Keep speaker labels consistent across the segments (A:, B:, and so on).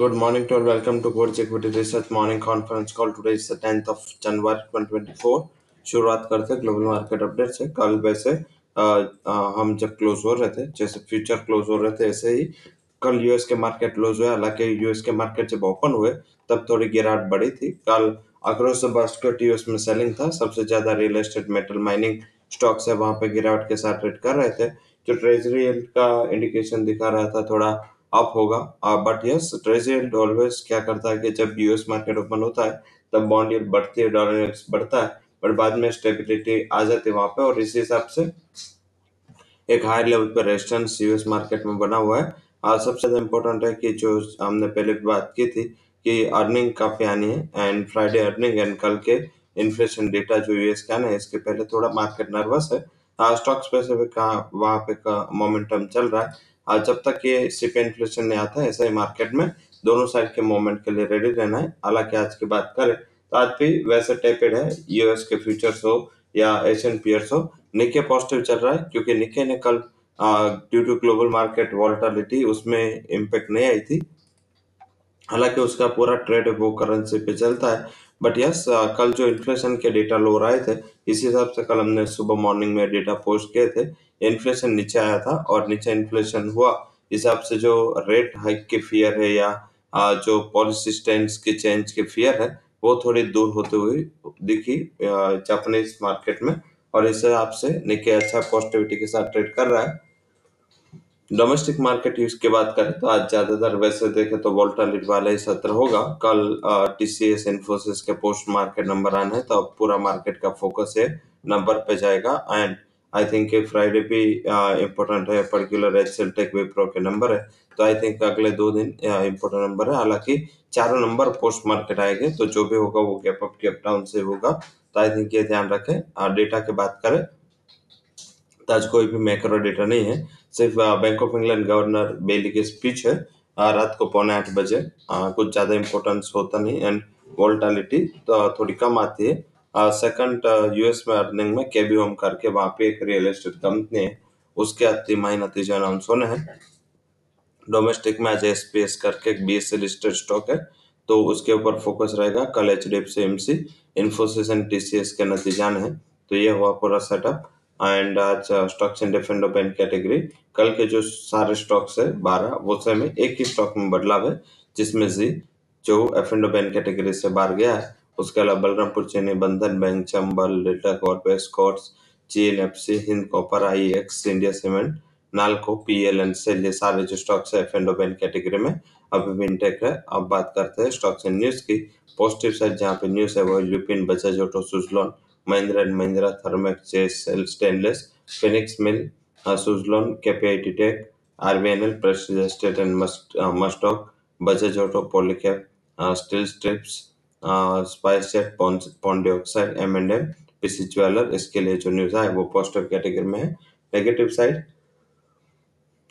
A: Good morning to all. Welcome to Board Equity Research Morning Conference Call. Today is the 10th of January 2024. शुरुआत करते हैं global market update से कल वैसे हम जब क्लोज हो रहे थे, जैसे फ्यूचर क्लोज हो रहे थे, ऐसे ही कल यूएस के मार्केट क्लोज हुए हालाँकि यूएस के मार्केट जब ओपन हुए, तब थोड़ी गिरावट बढ़ी थी कल अक्रॉस द बास्केट यूएस में सेलिंग था सबसे ज़्यादा real estate metal mining stocks है, वहाँ पे गिरावट के साथ ट्रेड कर रहे थे जो ट्रेजरी का इंडिकेशन दिखा रहा था, थोड़ा अप होगा। बट यस ट्रेजरी ऑलवेज क्या करता है कि जब यूएस मार्केट ओपन होता है, तब बॉन्ड यील्ड बढ़ती है डॉलर इंडेक्स बढ़ता है बट बाद में स्टेबिलिटी आ जाती है वहाँ पे और इसी हिसाब से एक हाई लेवल पे रेजिस्टेंस यूएस मार्केट में बना हुआ है। और सबसे ज़्यादा इम्पोर्टेंट है कि जो हमने पहले बात की थी कि अर्निंग काफ़ी आनी है एंड फ्राइडे अर्निंग एंड कल के इन्फ्लेशन डेटा जो यूएस का है इसके पहले थोड़ा मार्केट नर्वस है। स्टॉक्स पे भी कहा, वहाँ पे का मोमेंटम चल रहा है। जब तक ये सीपी इन्फ्लेशन नहीं आता है ऐसा ही मार्केट में दोनों साइड के मोमेंट के लिए रेडी रहना है। हालाँकि आज की बात करें तो आज भी वैसे टेपेड है यूएस के फ्यूचर्स हो या एशियन पियर्स हो निके पॉजिटिव चल रहा है, क्योंकि निके ने कल due to global market volatility उसमें इम्पेक्ट नहीं आई थी। हालाँकि उसका पूरा ट्रेड वो करेंसी पे चलता है बट यस कल जो इन्फ्लेशन के डेटा लो आए थे, इस हिसाब से कल हमने सुबह मॉर्निंग में डेटा पोस्ट किए थे। इन्फ्लेशन नीचे आया था और नीचे इन्फ्लेशन हुआ। हिसाब से जो रेट हाइक के फियर है या जो पॉलिसी स्टैंड के चेंज के फियर है, वो थोड़ी दूर होते हुए दिखी जापानीज मार्केट में। और इस हिसाब से निके अच्छा पॉजिटिविटी के साथ ट्रेड कर रहा है। डोमेस्टिक मार्केट यूज़ की बात करें तो आज ज़्यादातर वैसे देखे तो वोल्टालिट वाला ही सत्र होगा। कल टीसीएस इन्फोसिस के पोस्ट मार्केट नंबर आने हैं तो पूरा मार्केट का फोकस है नंबर पे जाएगा। एंड आई थिंक फ्राइडे भी इम्पोर्टेंट है पर्टिकुलर एचएल टेक विप्रो के नंबर है। तो आई थिंक अगले दो दिन इम्पोर्टेंट नंबर है। हालाँकि चारों नंबर पोस्ट मार्केट आएँगे तो जो भी होगा वो गैप अप गैप डाउन से होगा। तो आई थिंक ये ध्यान रखें। डेटा की बात करें तो आज कोई भी मैक्रो डेटा नहीं है, सिर्फ़ Bank of England governor Bailey की स्पीच है रात को पौने आठ बजे। कुछ ज़्यादा इम्पोर्टेंस होता नहीं एंड वोल्टालिटी तो थोड़ी कम आती है। सेकंड यूएस में अर्निंग में केबी होम करके वहाँ पे एक रियल एस्टेट कंपनी है, उसके तिमाही नतीजे अनाउंस होने हैं। डोमेस्टिक में आज एस पी एस करके एक बी लिस्टेड स्टॉक है तो उसके ऊपर फोकस रहेगा, कल H D F C M C Infosys and T C S के नतीजान है। तो ये हुआ पूरा सेटअप एंड आज stocks in different open category कल के जो सारे स्टॉक्स है, बारह, वो में एक ही स्टॉक में बदलाव है, जिसमें जी जो एफ़ एंड ओपन कैटेगरी से बाहर गया है, उसके अलावा Balrampur Chennai, Bandhan bank, Chambal Delta Corp Scots G N F C Hind copper I X India cement Nalco P L N SAIL ये सारे जो स्टॉक्स है एफ़ एंड ओपन कैटेगरी में, अभी भी इंटेक है। अब बात करते हैं स्टॉक्स इन न्यूज़ की। पॉजिटिव साइड जहाँ पे न्यूज़ है, वो ल्यूपिन बजाज ऑटो सुजलॉन महिंद्रा एंड महिंद्रा थर्मेक्सल स्टेनलेस फिनिक्स मिल हसूजलोन कैपेटी tech R B N L Prestige estate and मस्टॉक Bajaj auto Polycab steel strips SpiceJet पॉन्डियक्साइड M and M PC jeweller इसके लिए जो न्यूज़ है वो पॉजिटिव कैटेगरी में है। नेगेटिव साइड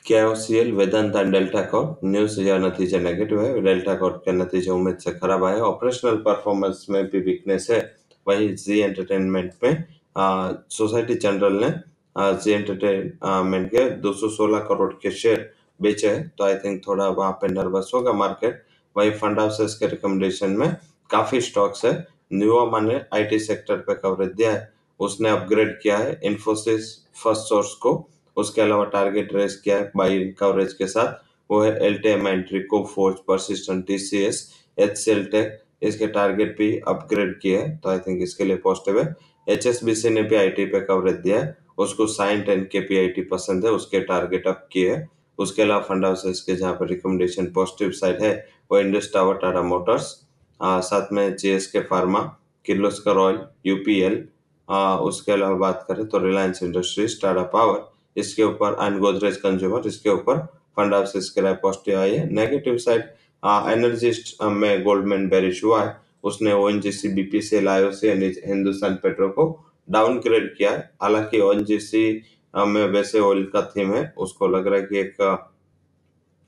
A: क्या O C L Vedanta and Delta cot news या नतीजे नेगेटिव है। डेल्टा कॉट के नतीजे उम्मीद से खराब आए ऑपरेशनल परफॉर्मेंस में भी वीकनेस है। वही जी एंटरटेनमेंट में सोसाइटी जनरल ने जी एंटरटेनमेंट के 216 करोड़ के शेयर बेचे हैं। तो आई थिंक थोड़ा वहाँ पे नर्वस होगा मार्केट वही फंड हाउसेस के रिकमेंडेशन में काफ़ी स्टॉक्स है। न्यूमा ने आईटी सेक्टर पे कवरेज दिया है। उसने अपग्रेड किया है। इन्फोसिस फ़र्स्ट सोर्स को। उसके अलावा टारगेट रेस किया है बाई कवरेज के साथ। वो है एल टी एम एंट्रिको force Persistent T C S H C L tech इसके टारगेट भी अपग्रेड किए हैं तो आई थिंक इसके लिए पॉजिटिव है। एच एस बी सी ने भी आई टी पे कवरेज दिया है, उसको साइन टेन के पी आई टी पसंद है, उसके टारगेट अप किए है। उसके अलावा फंड हाउसेस के जहाँ पर रिकमेंडेशन पॉजिटिव साइड है, वो इंडस टावर टाटा मोटर्स साथ में J S K pharma Kirloskar oil U P L उसके अलावा बात करें तो रिलायंस इंडस्ट्रीज़ टाटा पावर इसके ऊपर एंड गोदरेज कंज्यूमर इसके ऊपर फंड हाउसेस के लिए पॉजिटिव आई है। नेगेटिव साइड एनर्जिस्ट में गोल्डमैन बेरिश हुआ है। उसने O N C B C से हिंदुस्तान पेट्रो को डाउनग्रेड किया है। हालाँकि ओ में वैसे ऑयल का थीम है। उसको लग रहा है कि एक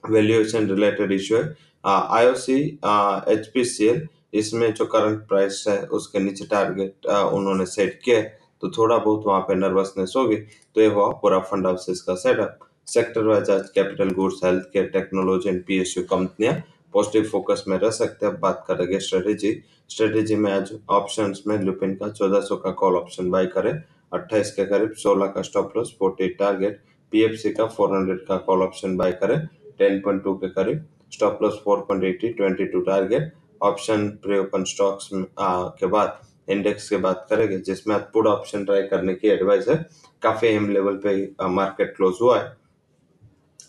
A: वैल्यूएशन रिलेटेड इशू है। आईओसी एच पी इसमें जो करंट प्राइस है, उसके नीचे टारगेट उन्होंने सेट किया है। तो थोड़ा बहुत वहाँ पे नर्वसनेस होगी। तो ये हुआ पूरा फंड हाउसेस का सेटअप सेक्टर वाइज आज capital goods health care technology and PSU कंपनियाँ पॉजिटिव फोकस में रह सकते हैं। अब बात करेंगे स्ट्रेटेजी स्ट्रेटेजी में आज ऑप्शंस में लुपिन का 1400 का कॉल ऑप्शन बाय करें। 28 के करीब 16 का स्टॉप लॉस 48 टारगेट पीएफसी का 400 का कॉल ऑप्शन बाय करें। 10.2 के करीब stop loss 4.80 22 target option pre open stocks के बाद इंडेक्स की बात करेंगे, जिसमें आज पुट ऑप्शन ट्राई करने की एडवाइस है। काफ़ी अहम लेवल पे मार्केट क्लोज हुआ है।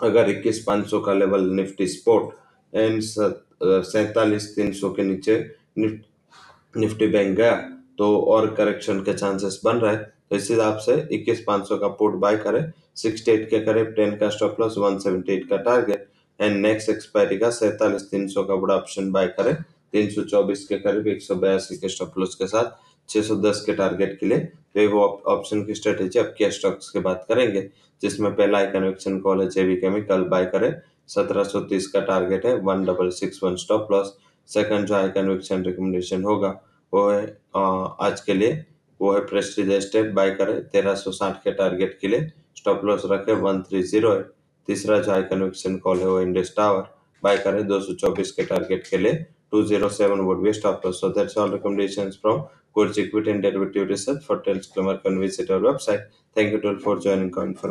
A: अगर इक्कीस पाँच सौ का लेवल निफ्टी स्पोर्ट एंड सैतालीस तीन सौ के नीचे निफ्टी बैंक गया तो और करेक्शन के चांसेस बन रहे तो इस हिसाब से इक्कीस पाँच सौ का पुट बाय करें। सिक्सटी एट के करीब टेन का stop loss one seventy eight का टारगेट एंड नेक्स्ट एक्सपायरी का सैतालीस तीन सौ का बड़ा ऑप्शन बाय करें। तीन सौ चौबीस के करीब एक सौ बयासी के स्टॉप लॉस के साथ 610 के टारगेट के लिए। तो वो ऑप्शन की स्ट्रेटेजी अब क्या स्टॉक्स की बात करेंगे, जिसमें पहला है कन्वेक्शन कॉल है जेवी केमिकल बाय करें। सत्रह सौ तीस का टारगेट है। One double six one stop loss second जो हाई कन्विक्शन रिकमेंडेशन होगा, वो है आज के लिए। वो है प्रेस्टीज स्टेट बाय करें। तेरह के टारगेट के लिए स्टॉप लॉस रखें वन है। तीसरा जो हाई कन्विक्शन कॉल है, वो इंडेस टावर बाय करें। दो सौ चौबीस के टारगेट के लिए two zero seven would be stop loss so that's all recommendation from course equity and derivative research for tales क्लमर कन visit our website thank you too for joining conference